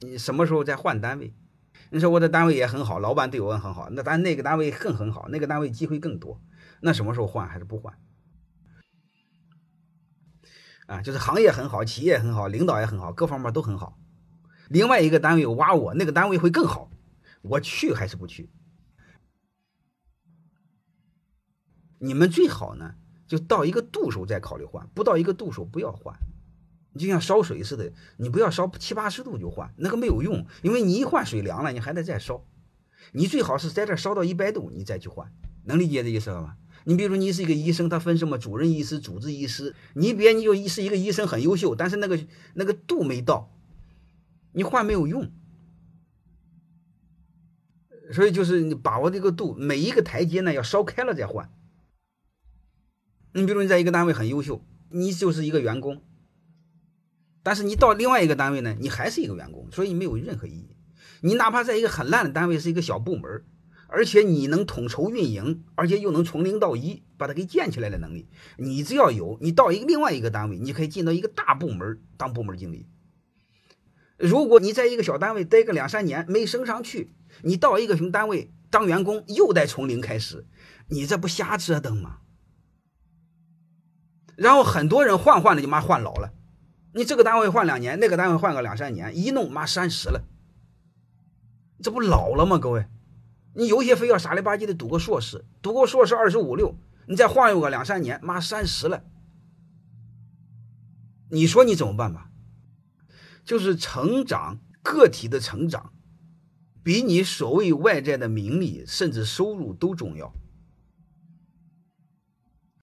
你什么时候再换单位？你说我的单位也很好，老板对我很好，那咱那个单位更很好，那个单位机会更多，那什么时候换还是不换？啊，就是行业很好，企业很好，领导也很好，各方面都很好。另外一个单位挖我，那个单位会更好，我去还是不去？你们最好呢，就到一个度数再考虑换，不到一个度数不要换。你就像烧水似的，你不要烧七八十度就换，那个没有用，因为你一换水凉了，你还得再烧。你最好是在这烧到一百度，你再去换，能理解这意思了吗？你比如你是一个医生，他分什么主任医师、主治医师，你别你就是一个医生很优秀，但是那个那个度没到，你换没有用。所以就是你把握这个度，每一个台阶呢要烧开了再换。你比如你在一个单位很优秀，你就是一个员工。但是你到另外一个单位呢，你还是一个员工，所以没有任何意义。你哪怕在一个很烂的单位，是一个小部门，而且你能统筹运营，而且又能从零到一把它给建起来的能力，你只要有，你到一个另外一个单位，你可以进到一个大部门当部门经理。如果你在一个小单位待个两三年没升上去，你到一个什么单位当员工又得从零开始，你这不瞎折腾吗？然后很多人换换的就妈换老了。你这个单位换两年，那个单位换个两三年，一弄妈三十了，这不老了吗？各位，你有些非要傻里吧唧的读个硕士，读个硕士二十五六，你再晃悠个两三年，妈三十了，你说你怎么办吧？就是成长，个体的成长，比你所谓外在的名利甚至收入都重要。